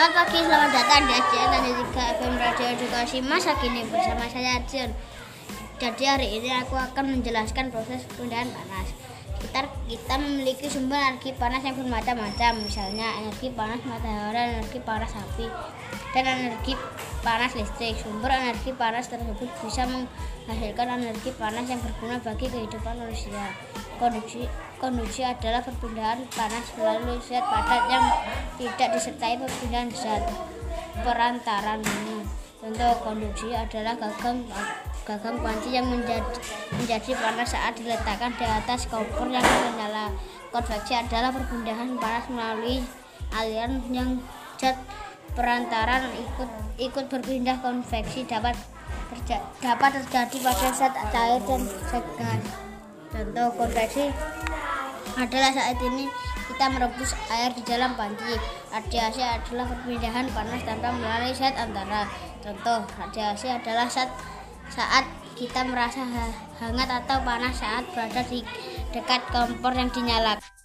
Selamat pagi, selamat datang di SJN Tadi 3 FM Radio Edukasi Masa Kini bersama saya Arjun. Jadi hari ini aku akan menjelaskan proses perpindahan panas. Kita, kita memiliki sumber energi panas yang bermacam-macam, misalnya energi panas matahari, energi panas api, dan energi panas listrik. Sumber energi panas tersebut bisa menghasilkan energi panas yang berguna bagi kehidupan manusia. Konduksi, konduksi adalah perpindahan panas melalui zat padat yang tidak disertai perpindahan zat perantaran. Contoh konduksi adalah gagang gagang panci yang menjadi, menjadi panas saat diletakkan di atas kompor yang menyala. Konveksi adalah perpindahan panas melalui aliran yang zat perantaran ikut ikut berpindah konveksi dapat terja, dapat terjadi pada zat cair dan gas. Contoh konveksi adalah saat ini kita merebus air di dalam panci. Radiasi adalah perpindahan panas tanpa melalui zat antara. Contoh, radiasi adalah saat saat kita merasa hangat atau panas saat berada di dekat kompor yang dinyalakan.